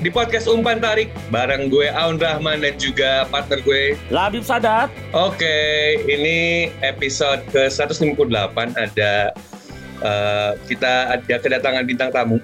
Di podcast Umpan Tarik bareng gue Aun Rahman dan juga partner gue. Labib Sadat. Oke, ini episode ke-158 ada eh, kita ada kedatangan bintang tamu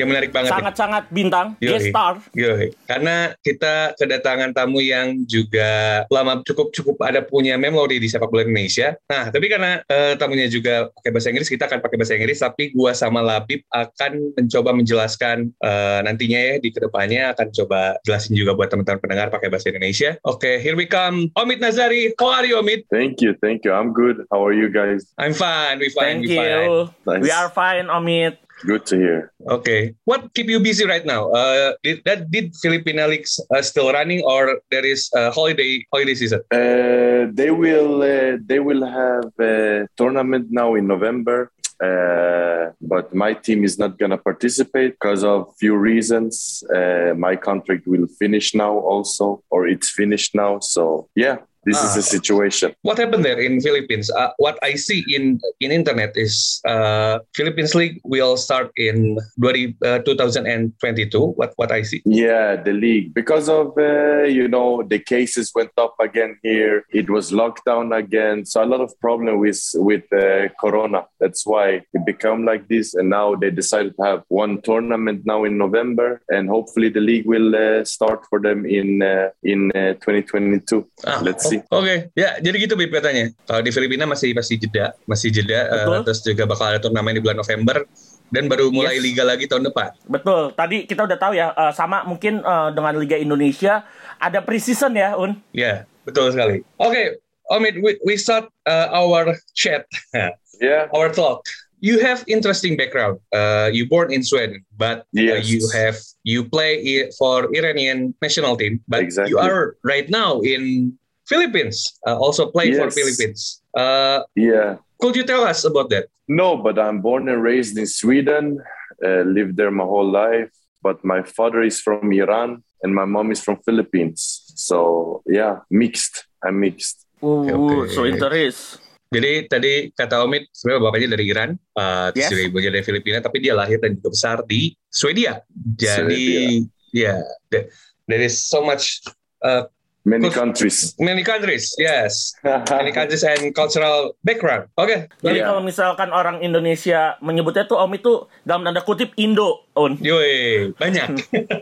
yang menarik banget. Sangat-sangat bintang. Yoi. Guest star. Yoi. Karena kita kedatangan tamu yang juga lama cukup cukup ada punya memori di sepak bola Indonesia. Nah, tapi karena eh, tamunya juga pakai bahasa Inggris, kita akan pakai bahasa Inggris. Tapi gua sama Labib akan mencoba menjelaskan eh, nantinya ya di ke depannya akan coba jelasin juga buat teman-teman pendengar pakai bahasa Indonesia. Oke, here we come. Omid Nazari, how are you Omid? Thank you, thank you. I'm good. How are you guys? I'm fine, we fine, Thank we fine. you. Nice. We are fine, Omid. Good to hear. Okay. What keep you busy right now? Uh, did that did Filipina leagues uh, still running or there is a holiday holiday season? Uh, they will uh, they will have a tournament now in November. Uh, but my team is not gonna participate because of few reasons. Uh, my contract will finish now also, or it's finished now. So yeah, this is Ah. the situation. What happened there in Philippines? Uh, what I see in in internet is uh, Philippines league will start in 20, uh, 2022. What what I see? Yeah, the league because of uh, you know the cases went up again here. It was lockdown again, so a lot of problem with with uh, Corona. That's why it become like this, and now they decided to have one tournament now in November, and hopefully the league will uh, start for them in uh, in uh, 2022. Ah, Let's o- Oke, ya jadi gitu Bib katanya. Kalau di Filipina masih masih jeda, masih jeda. uh, terus juga bakal ada turnamen di bulan November dan baru mulai Yes. liga lagi tahun depan. Betul. Tadi kita udah tahu ya, eh, sama mungkin eh, dengan Liga Indonesia ada preseason ya, Un. Ya, betul sekali. Oke, Omid, we, we start uh, our chat, Yeah. our talk. You have interesting background. Uh, you born in Sweden, but uh, Yes. you have you play for Iranian national team, but Exactly. you are right now in Philippines. Uh, also play for Yes. Philippines. Uh, Yeah. could you tell us about that? No, but I'm born and raised in Sweden, uh, lived there my whole life. But my father is from Iran and my mom is from Philippines. So yeah, mixed. I'm mixed. Uh, Oke. so interest. Jadi tadi kata Omid sebenarnya bapaknya dari Iran, uh, terus Yes. juga ibunya dari Filipina, tapi dia lahir dan juga besar di Swedia. Jadi ya, the- there is so much uh, Many countries. many countries, yes, many countries and cultural background. Oke, Jadi Iya. kalau misalkan orang Indonesia menyebutnya tuh Omid tuh dalam tanda kutip Indo, Un. yoi, banyak,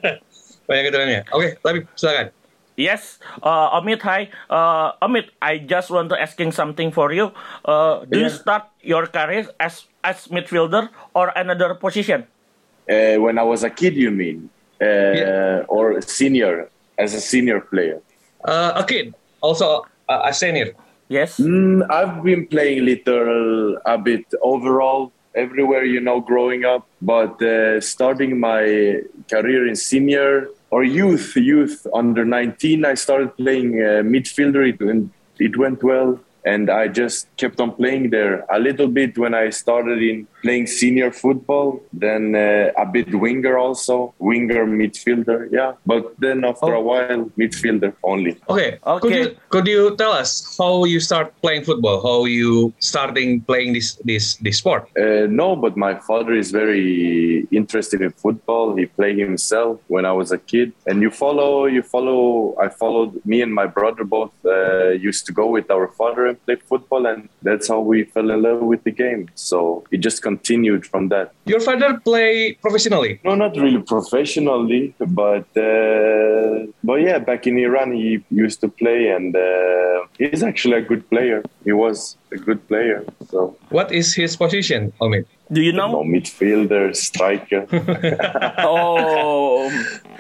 banyak keturunan Oke, tapi silakan. Yes, uh, Omid, hi. Uh, Omid, I just want to asking something for you. Uh, do you Yeah. start your career as as midfielder or another position? Uh, when I was a kid, you mean? Uh, Yeah. Or senior, as a senior player? Uh, a also uh, a senior. Yes. Mm, I've been playing little, a bit overall, everywhere, you know, growing up. But uh, starting my career in senior or youth, youth under 19, I started playing uh, midfielder. It went, it went well. And I just kept on playing there a little bit when I started in playing senior football, then uh, a bit winger also, winger midfielder, yeah. But then after a while, midfielder only. Okay, could Okay. you could you tell us how you start playing football? How you starting playing this this this sport? Uh, no, but my father is very interested in football. He played himself when I was a kid. And you follow, you follow. I followed. Me and my brother both uh, used to go with our father and play football, and that's how we fell in love with the game. So it just continued from that. Your father play professionally. No, not really professionally, but uh, but yeah, back in Iran he used to play, and uh, he's actually a good player. He was a good player. So What is his position, Omid? Do you no know? midfielder, striker. Oh,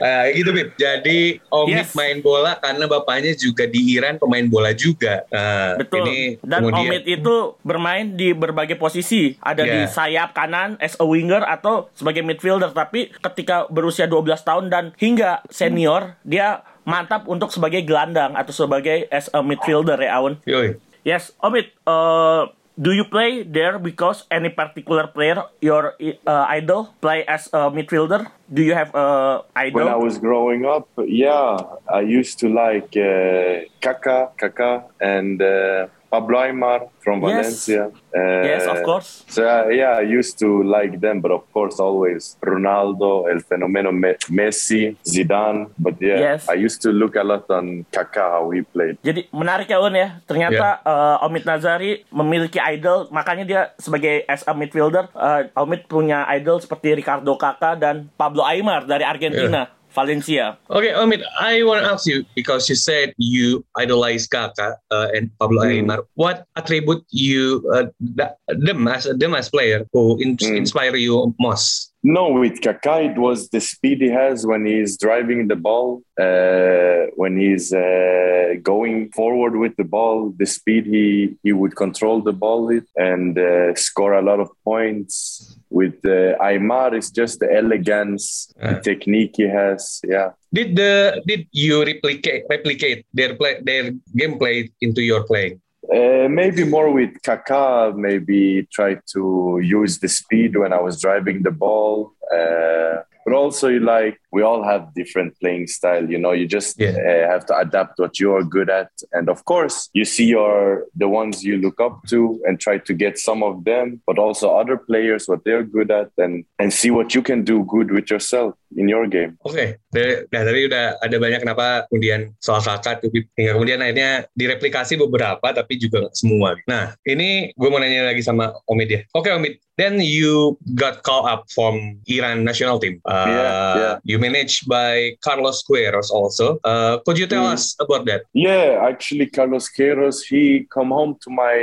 Uh, gitu Bib. Jadi Omid Yes. main bola karena bapaknya juga di Iran pemain bola juga. Nah, betul. Ini Dan kemudian Omid itu bermain di berbagai posisi. Ada di Yeah. sayap kanan as a winger atau sebagai midfielder. Tapi ketika berusia 12 tahun dan hingga senior, dia mantap untuk sebagai gelandang atau sebagai as a midfielder ya Aun. Yoi. Yes, Omid, uh, do you play there because any particular player your uh, idol play as a midfielder? Do you have a idol? When I was growing up, yeah, I used to like uh, Kaká, Kaká, and uh, Pablo Aymar from Yes. Valencia. Uh, yes, of course. So uh, yeah, I used to like them, but of course always Ronaldo, El Fenomeno Me- Messi, Zidane. But yeah, Yes. I used to look a lot on Kaká how he played. Jadi menarik ya Un ya. Ternyata uh, Omid Nazari memiliki idol, makanya dia sebagai as a midfielder, uh, Omid punya idol seperti Ricardo Kakak dan Pablo Aymar dari Argentina, Valencia. Okay, Omid, I want to ask you because you said you idolize Kaka uh, and Pablo Hmm. Aymar. What attribute you uh, th- them as them as player who in- Hmm. inspire you most? No, with Kaká, it was the speed he has when he's driving the ball, uh, when he's uh, going forward with the ball, the speed he, he would control the ball with and uh, score a lot of points. With uh, Aimar, it's just the elegance, the technique he has. Yeah. Did the did you replicate replicate their play their gameplay into your playing? Uh, maybe more with Kaká, maybe try to use the speed when I was driving the ball. Uh, but also, like, we all have different playing style, you know, you just Yeah. uh, have to adapt what you're good at. And of course, you see your, the ones you look up to and try to get some of them, but also other players, what they're good at and, and see what you can do good with yourself in your game. Oke, dari- nah tadi udah ada banyak kenapa kemudian soal kakak hingga kemudian akhirnya direplikasi beberapa tapi juga semua. Nah ini gue mau nanya lagi sama Omid ya. Oke Omid, then you got call up from Iran national team. Uh, Yeah, yeah. You managed by Carlos Queiroz also. Uh, could you tell Mm. us about that? Yeah, actually, Carlos Queiroz, he come home to my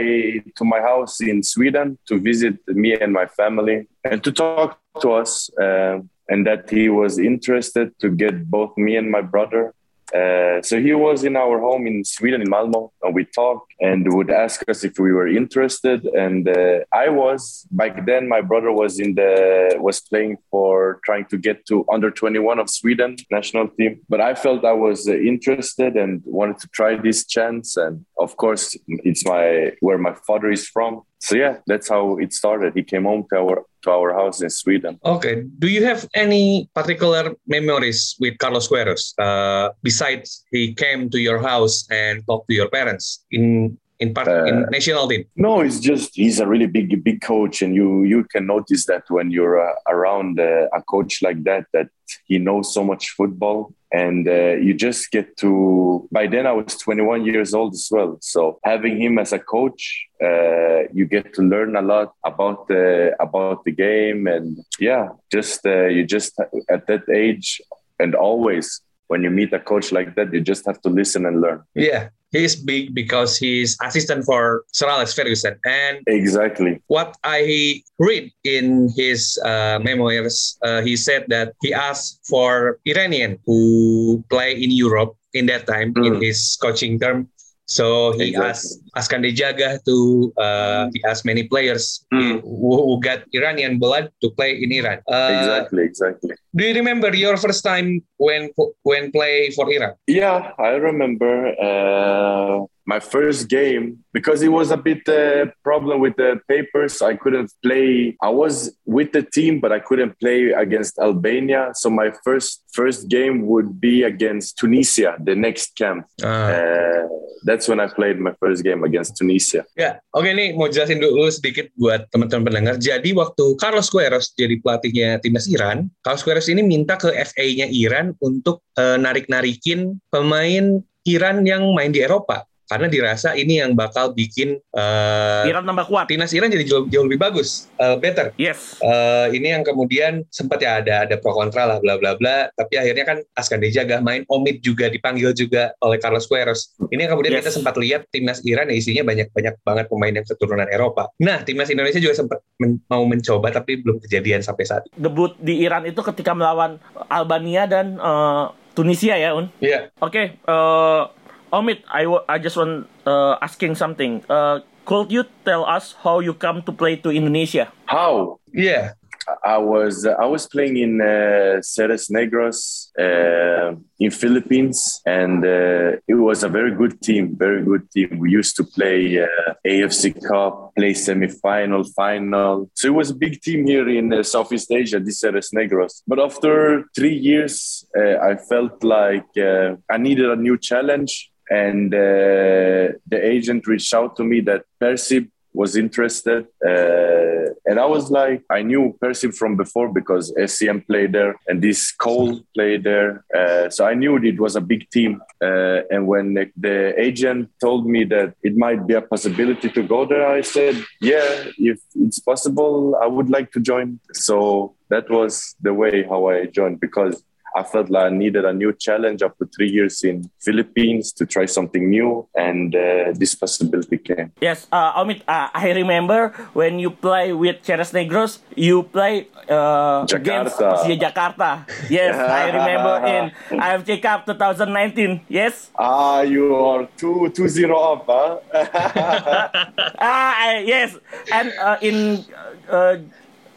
to my house in Sweden to visit me and my family and to talk to us, uh, and that he was interested to get both me and my brother. Uh, so he was in our home in Sweden, in Malmo, and we talked and would ask us if we were interested. And uh, I was back then. My brother was in the was playing for trying to get to under twenty one of Sweden national team. But I felt I was uh, interested and wanted to try this chance. And of course, it's my where my father is from. So yeah, that's how it started. He came home to our to our house in Sweden. Okay, do you have any particular memories with Carlos Queiroz? Uh, besides he came to your house and talked to your parents in in part in Uh, national team. No, it's just he's a really big, big coach, and you you can notice that when you're uh, around uh, a coach like that, that he knows so much football, and uh, you just get to. By then, I was 21 years old as well, so having him as a coach, uh, you get to learn a lot about the about the game, and yeah, just uh, you just at that age and always when you meet a coach like that, you just have to listen and learn. Yeah, he's big because he's assistant for Sir Alex Ferguson. And Exactly. what I read in his uh, memoirs, uh, he said that he asked for Iranian who play in Europe in that time in Mm. his coaching term. So he Exactly. asked Askan Dejaga to, uh, he asked many players Mm. who, who got Iranian blood to play in Iran. Uh, Exactly. Exactly. Do you remember your first time when when play for Iran? Yeah, I remember uh, my first game because it was a bit uh, problem with the papers. I couldn't play. I was with the team, but I couldn't play against Albania. So my first first game would be against Tunisia, the next camp. Ah. Uh, that's when I played my first game against Tunisia. Ya, oke nih mau jelasin dulu sedikit buat teman-teman pendengar. Jadi waktu Carlos Queiroz jadi pelatihnya timnas Iran, Carlos Queiroz ini minta ke FA-nya Iran untuk eh, narik-narikin pemain Iran yang main di Eropa. Karena dirasa ini yang bakal bikin eh, Iran tambah kuat. timnas Iran jadi jauh, jauh lebih bagus, eh, better. Yes. Eh, ini yang kemudian sempat ya ada ada pro kontra lah bla bla bla tapi akhirnya kan Askan Dejaga main Omid juga dipanggil juga oleh Carlos Queiroz ini yang kemudian Yes. kita sempat lihat timnas Iran ya isinya banyak banyak banget pemain yang keturunan Eropa nah timnas Indonesia juga sempat men- mau mencoba tapi belum kejadian sampai saat ini Debut di Iran itu ketika melawan Albania dan eh, Tunisia ya, Un. Iya Oke, eh, Omid, I, I just want uh, asking something. Uh, could you tell us how you come to play to Indonesia? How? Yeah. I was I was playing in uh, Ceres Negros uh, in Philippines, and uh, it was a very good team. Very good team. We used to play uh, AFC Cup, play semi-final, final. So it was a big team here in uh, Southeast Asia, this Ceres Negros. But after three years, uh, I felt like uh, I needed a new challenge. And uh, the agent reached out to me that Persib was interested. Uh, and I was like, I knew Persib from before because Essien played there and this Cole played there. Uh, so I knew it was a big team. Uh, and when the, the agent told me that it might be a possibility to go there, I said, yeah, if it's possible, I would like to join. So that was the way how I joined because I felt like I needed a new challenge after three years in Philippines to try something new, and uh, this possibility came. Yes, uh, Omid, uh, I remember when you play with Ceres Negros, you play uh, against Jakarta. Persija Jakarta. Yes, I remember in AFC Cup 2019. Yes. Ah, you are two two zero up, huh? Ah, I- yes, and uh, in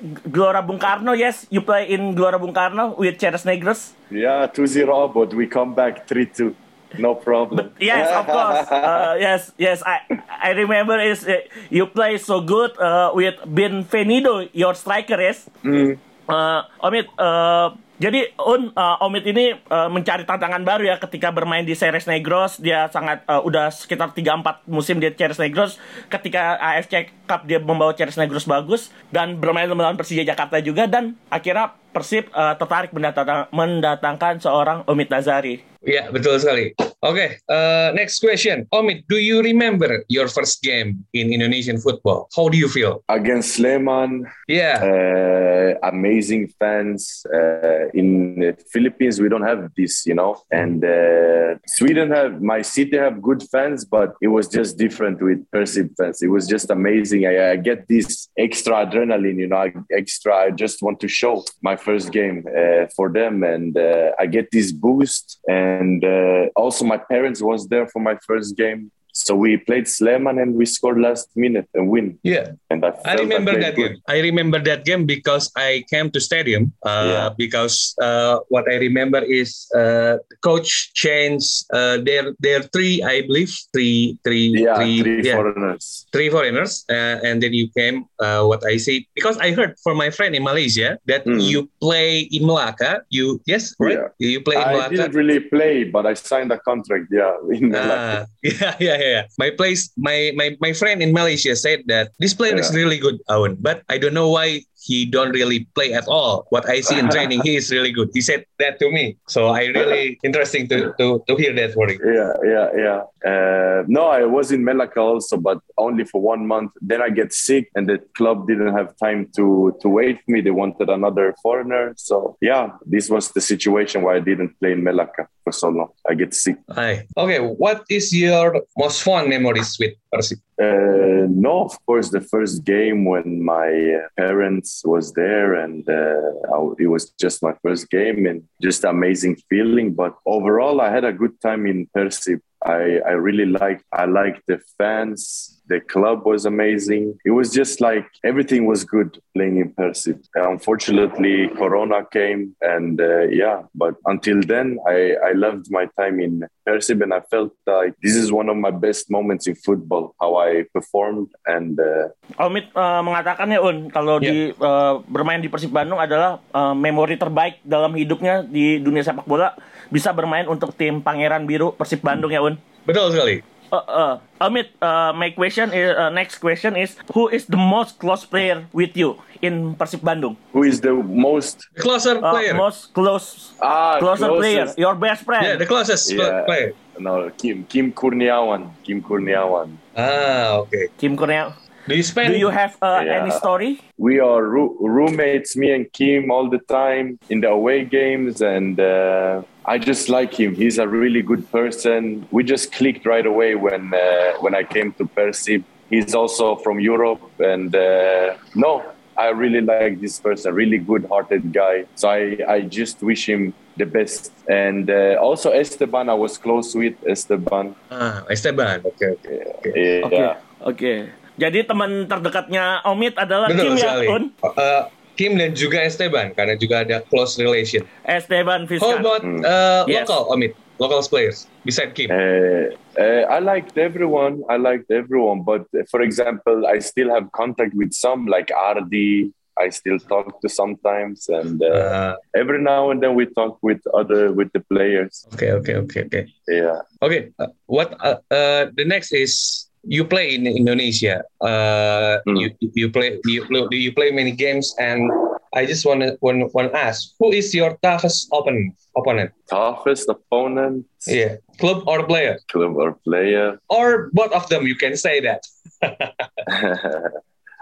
Gelora Bung Karno, yes, you play in Gelora Bung Karno with Ceres Negros. yeah, two zero up, but we come back three two. No problem. Yes, of course. Uh, yes, yes. I I remember is uh, you play so good uh, with Benvenido, your striker, yes. Uh, Omid, uh, jadi Un, uh, Omid ini uh, mencari tantangan baru ya ketika bermain di Ceres Negros. Dia sangat uh, udah sekitar 3-4 musim di Ceres Negros. Ketika AFC Cup dia membawa Ceres Negros bagus dan bermain melawan Persija Jakarta juga dan akhirnya Persib uh, tertarik mendatang- mendatangkan seorang Omid Nazari. Ya, betul sekali. Oke, uh, next question. Omid, do you remember your first game in Indonesian football? How do you feel? Against Sleman, Yeah. uh, amazing fans. Uh, in the Philippines, we don't have this, you know. And uh, Sweden have my city have good fans, but it was just different with Persib fans. It was just amazing. I, I get this extra adrenaline, you know, I- extra. I just want to show my first game uh, for them, and uh, I get this boost. And uh, also, my parents was there for my first game. So we played Sleman and we scored last minute and win. Yeah. And I, I remember that good. game. I remember that game because I came to stadium. Uh, Yeah. Because uh, what I remember is uh, coach changed uh, their their three, I believe, three, three, Yeah, three- three yeah, foreigners. three foreigners, uh, and then you came. Uh, what I see because I heard from my friend in Malaysia that Mm. you play in Malacca. You yes, right? You play in I Malacca. didn't really play, but I signed a contract. Yeah, in Ah, Malacca. yeah, yeah, yeah, yeah. My place, my my my friend in Malaysia said that this player is really good, Owen, but I don't know why he don't really play at all. What I see in training, he is really good. He said that to me, so I really interesting to to to hear that for you. yeah, yeah, yeah. Uh, no, I was in Malacca also, but only for one month. Then I get sick, and the club didn't have time to to wait for me. They wanted another foreigner, so yeah, this was the situation why I didn't play in Malacca for so long. I get sick. Hi. Okay, what is your most fun memories with Persib? Uh, no, of course, the first game when my uh, parents was there, and uh, I- it was just my first game, and just amazing feeling. But overall, I had a good time in Persib. I, I really like I like the fans. The club was amazing. It was just like everything was good playing in Persib. Unfortunately, Corona came, and uh, yeah. But until then, I, I loved my time in Persib, and I felt like this is one of my best moments in football. How I performed, and uh, Omid uh, mengatakan ya Un kalau di uh, bermain di Persib Bandung adalah uh, memori terbaik dalam hidupnya di dunia sepak bola bisa bermain untuk tim Pangeran Biru Persib Bandung ya Un. Betul sekali. Uh, uh, Omid, uh, my question is uh, next question is who is the most close player with you in Persib Bandung? who is the most closer Uh, player. most close ah closer closest- player, your best friend. yeah, the closest Yeah. player. No, Kim Kim Kurniawan. Kim Kurniawan. Ah, okay. Kim Kurnia. Do you spend? Do you have uh, Yeah. any story? we are roo- roommates, me and Kim, all the time in the away games, and uh, I just like him. He's a really good person. We just clicked right away when uh, when I came to Persib. He's also from Europe, and uh, no, I really like this person. Really good-hearted guy. So I I just wish him the best. And uh, also Esteban, I was close with Esteban. Ah, Esteban. Okay, okay. okay. Oke, Yeah. oke. Jadi teman terdekatnya Omid adalah Betul Kim ya, sekali. Un? Uh, Kim dan juga Esteban karena juga ada close relation. Esteban How Vizcarra. about uh, Yes. local, Omid? Local players beside Kim. Uh, uh, I liked everyone. I liked everyone, but uh, for example, I still have contact with some, like Ardi. I still talk to sometimes, and Uh, uh, every now and then we talk with other with the players. okay, okay, okay, okay. Yeah. Okay, uh, what uh, uh, the next is you play in Indonesia. Uh, Hmm. you you play you you play many games, and I just want to want to ask who is your toughest opponent? Opponent? Toughest opponent, Yeah, club or player club or player. or both of them? You can say that.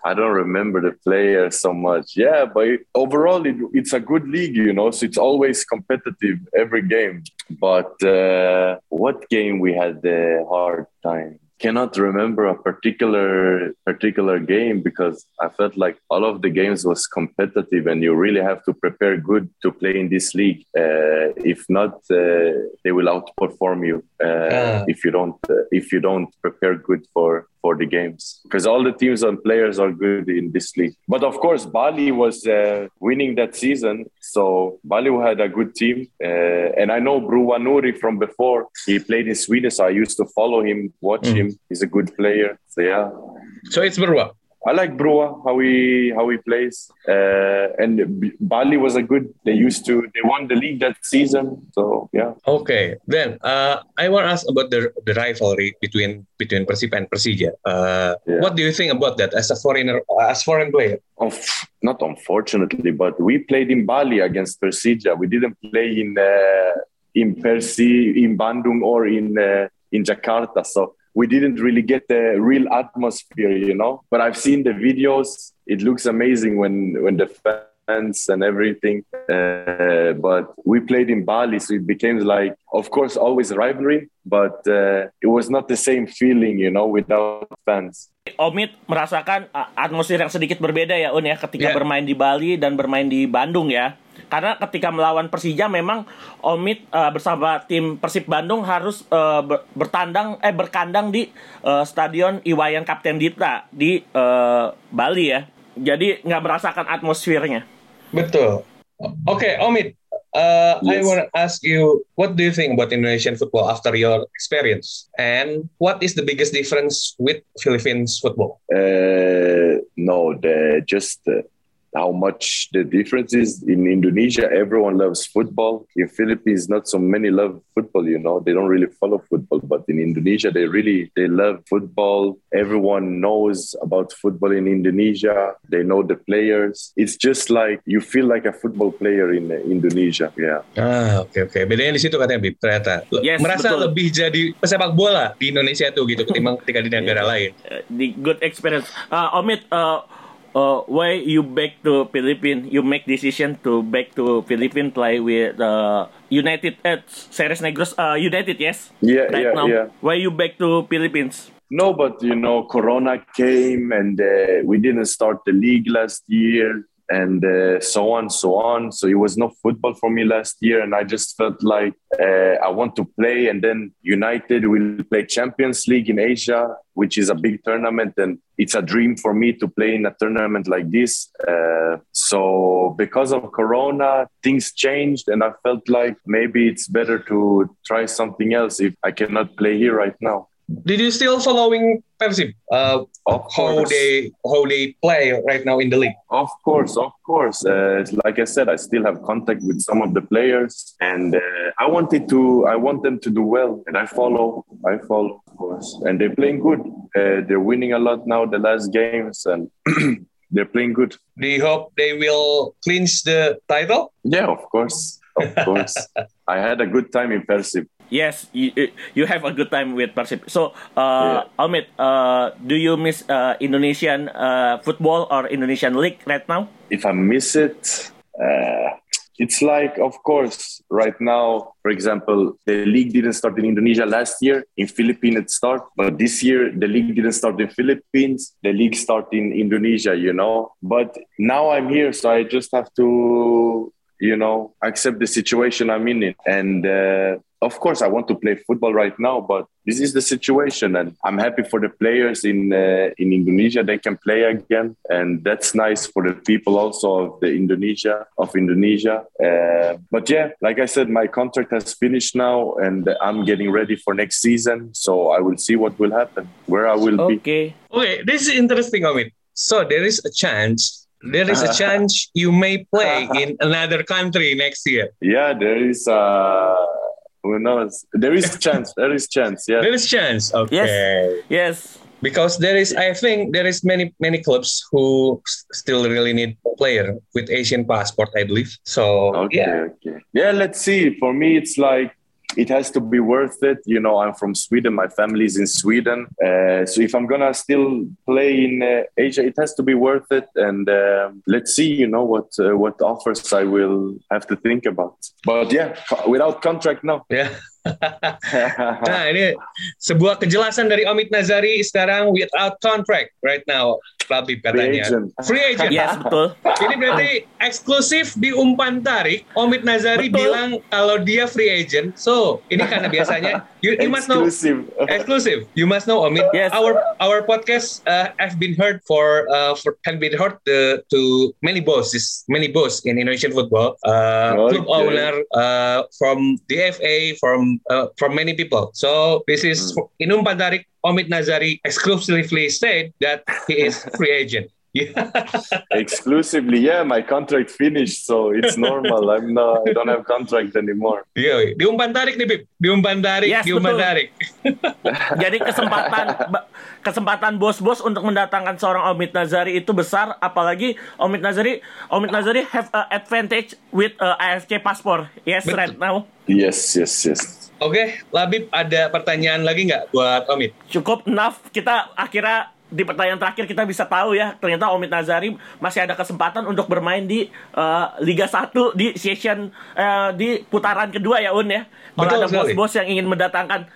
I don't remember the player so much. Yeah, but overall, it, it's a good league, you know. So it's always competitive every game. But uh, what game we had the hard time? Cannot remember a particular particular game because I felt like all of the games was competitive, and you really have to prepare good to play in this league. Uh, if not, uh, they will outperform you uh, Ah. if you don't uh, if you don't prepare good for for the games because all the teams and players are good in this league. But of course, Bali was uh, winning that season, so Bali had a good team. Uh, and I know Brwa Nouri from before. He played in Sweden, so I used to follow him, watch Mm. him. He's a good player. So yeah. So it's Brwa. I like Brwa how he how he plays, uh, and Bali was a good. They used to they won the league that season, so yeah. Okay, then uh, I want to ask about the the rivalry between between Persib and Persija. Uh, Yeah. What do you think about that as a foreigner, as foreign player? Not unfortunately, but we played in Bali against Persija. We didn't play in uh, in Persi, in Bandung, or in uh, in Jakarta. So we didn't really get the real atmosphere, you know. But I've seen the videos. It looks amazing when when the fans and everything. Uh, but we played in Bali, so it became like, of course, always rivalry, but uh, it was not the same feeling, you know, without fans. Omid merasakan uh, atmosfer yang sedikit berbeda ya Un ya ketika Yeah. bermain di Bali dan bermain di Bandung ya. Karena ketika melawan Persija memang Omid uh, bersama tim Persib Bandung harus uh, ber- bertandang eh berkandang di uh, Stadion Iwayan Kapten Dita di uh, Bali ya. Jadi nggak merasakan atmosfernya. Betul. Okay, Omid. Uh, I Yes. want to ask you, what do you think about Indonesian football after your experience, and what is the biggest difference with Philippines football? Uh, no, the just uh, how much the difference is in Indonesia. Everyone loves football. In Philippines, not so many love football. You know, they don't really follow football. But in Indonesia, they really they love football. Everyone knows about football in Indonesia. They know the players. It's just like you feel like a football player in uh, Indonesia. Yeah. Ah, oke oke. Bedanya di situ katanya Bib, ternyata. Yes, Merasa betul. lebih jadi pesepak bola di Indonesia tuh gitu ketimbang ketika di negara lain. Uh, the good experience. Uh, Omid, uh, uh, why you back to Philippines? You make decision to back to Philippines play with uh, United at Ceres Negros uh, United, yes. Yeah, right yeah, now. yeah. Why you back to Philippines? No, but you know, Corona came and uh, we didn't start the league last year, and uh, so on, so on. So it was no football for me last year, and I just felt like uh, I want to play. And then United will play Champions League in Asia, which is a big tournament, and it's a dream for me to play in a tournament like this. Uh, so because of Corona, things changed, and I felt like maybe it's better to try something else if I cannot play here right now. Did you still following Persib? Uh, Of how course. they how they play right now in the league? Of course, of course. Uh, like I said, I still have contact with some of the players, and uh, I wanted to. I want them to do well, and I follow. I follow, of course, and they're playing good. Uh, they're winning a lot now. The last games, and they're playing good. Do you hope they will clinch the title? Yeah, of course, of course. I had a good time in Persib. Yes, you, you have a good time with Persib. So, uh, Omid, uh, do you miss uh, Indonesian uh, football or Indonesian league right now? if I miss it, uh, it's like, of course, right now, for example, the league didn't start in Indonesia last year. In Philippines, it started, but this year the league didn't start in Philippines. The league started in Indonesia, you know. But now I'm here, so I just have to, you know, accept the situation I'm in, It. and uh, of course, I want to play football right now, but this is the situation, and I'm happy for the players in uh, in Indonesia. They can play again, and that's nice for the people also of the Indonesia of Indonesia. Uh, but yeah, like I said, my contract has finished now, and I'm getting ready for next season. So I will see what will happen, where I will be. Oke. Okay, this is interesting, Omid. So there is a chance, there is a chance you may play in another country next year. Yeah, there is. Uh, who knows? There is chance. There is chance. Yeah. There is chance. Okay. Yes. Yes. Because there is, I think there is many many clubs who still really need player with Asian passport, I believe. So Okay, yeah, okay. Yeah, let's see. For me, it's like it has to be worth it. You know, I'm from Sweden. My family is in Sweden. Uh, so if I'm gonna still play in uh, Asia, it has to be worth it. And um let's see. You know what uh, what offers I will have to think about. But yeah, without contract now. ya. Nah ini sebuah kejelasan dari Omid Nazari sekarang without contract right now, Labib Free katanya. agent. Free agent. Yes, betul. Ini berarti eksklusif di umpan tarik. Omid Nazari Betul. bilang kalau dia free agent. So ini karena biasanya you, you must know Exclusive. exclusive. You must know Omid. Yes. Our our podcast uh, have been heard for uh, for have been heard the, to many bosses, many boss in Indonesian football. Uh, Club Okay. owner uh, from the FA, from uh, from many people. So this is in umpan tarik. Omid Nazari exclusively said that he is free agent. Yeah. Exclusively, yeah. My contract finished, so it's normal. I'm not. I don't have contract anymore. Iya, di umpan tarik nih, Bib. Di umpan tarik, Yes, di umpan betul. tarik. Jadi kesempatan kesempatan bos-bos untuk mendatangkan seorang Omid Nazari itu besar apalagi Omid Nazari Omid Nazari have a advantage with uh, AFC passport. Yes, Betul. right now. Yes, yes, yes. Oke, Labib ada pertanyaan lagi nggak buat Omid? Cukup enough kita akhirnya di pertanyaan terakhir kita bisa tahu ya ternyata Omid Nazari masih ada kesempatan untuk bermain di uh, Liga 1 di session uh, di putaran kedua ya Un ya. Kalau Betul ada bos-bos yang ingin mendatangkan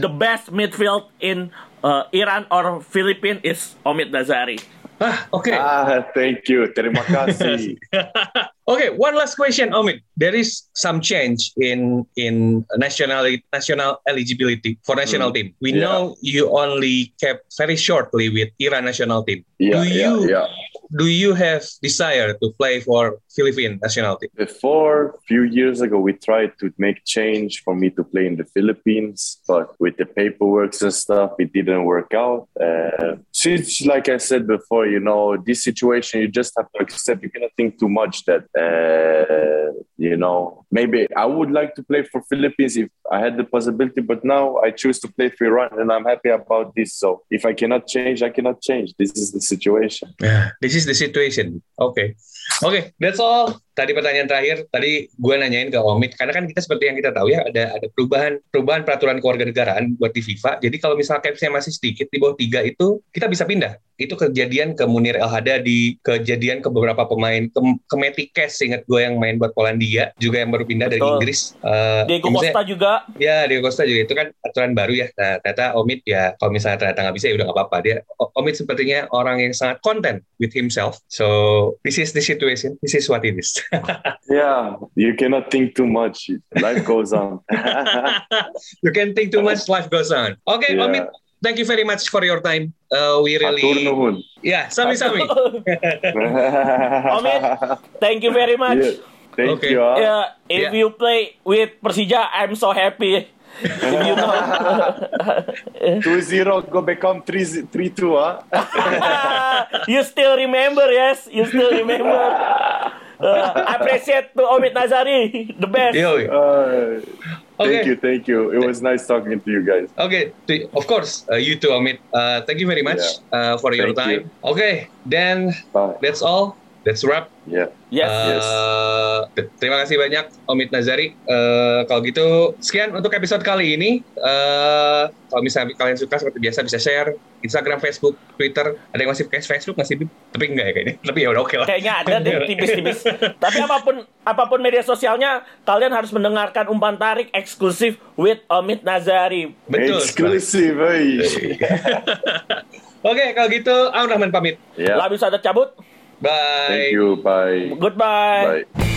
the best midfield in uh, Iran or Philippines is Omid Nazari. Ah, oke. Ah, thank you. Terima kasih. Okay, one last question, Omid. There is some change in in national national eligibility for national team. We Yeah. know you only kept very shortly with Iran national team. Yeah, do you yeah. do you have desire to play for Philippine national team? Before, a few years ago, we tried to make change for me to play in the Philippines, but with the paperwork and stuff, it didn't work out. Uh, since, like I said before, you know, this situation, you just have to accept. You cannot think too much that, uh, Uh, you know, maybe I would like to play for Philippines if I had the possibility, but now I choose to play for Iran, and I'm happy about this. So if I cannot change, I cannot change. This is the situation. Yeah, this is the situation. Okay. Okay, that's all. Tadi pertanyaan terakhir, tadi gue nanyain ke Omid, karena kan kita seperti yang kita tahu ya, ada ada perubahan perubahan peraturan kewarganegaraan buat di FIFA. Jadi kalau misalnya capsnya masih sedikit di bawah tiga itu, kita bisa pindah. Itu kejadian ke Munir El Hadadi, kejadian ke beberapa pemain, ke, ke Matty Cash, ingat gue yang main buat Polandia, juga yang baru pindah dari Betul. Inggris. Eh, Diego Costa juga Ya, Diego Costa juga itu kan aturan baru ya. Nah, ternyata Omid ya kalau misalnya ternyata nggak bisa ya udah nggak apa-apa. Dia Omid sepertinya orang yang sangat content with himself. So this is the situation. This is what it is. Yeah, you cannot think too much. Life goes on. you can think too much. Life goes on. Okay, Yeah. Omid. Thank you very much for your time. Uh, we Atur really, nuhun. ya, sami-sami. Omid, thank you very much. Yeah, Thank Okay. you. ah. Yeah, if Yeah. you play with Persija, I'm so happy. you know. 2-0 go become 3 3-2 ah. you still remember, yes? You still remember. Uh, appreciate to Omid Nazari, the best. Yo, Uh, Okay. Thank you, thank you. It was nice talking to you guys. Okay, of course, uh, you too, Omid. Uh, thank you very much uh, for your Thank time. Okay, then Bye. that's all. That's wrap. Yeah. Yes. yes. Eh, t- terima kasih banyak Omid Nazari. Eh, kalau gitu sekian untuk episode kali ini. Eh, kalau misalnya kalian suka seperti biasa bisa share Instagram, Facebook, Twitter. Ada yang masih pakai Facebook masih tapi enggak ya kayaknya. Tapi ya udah oke lah. Kayaknya ada deh tipis-tipis. Tapi apa pun apa pun media sosialnya, kalian harus mendengarkan umpan tarik eksklusif with Omid Nazari. Betul. eh. Oke, kalau gitu Aun Rahman pamit. yeah. Labis ada cabut. Bye. Thank you. Bye. Goodbye. Bye.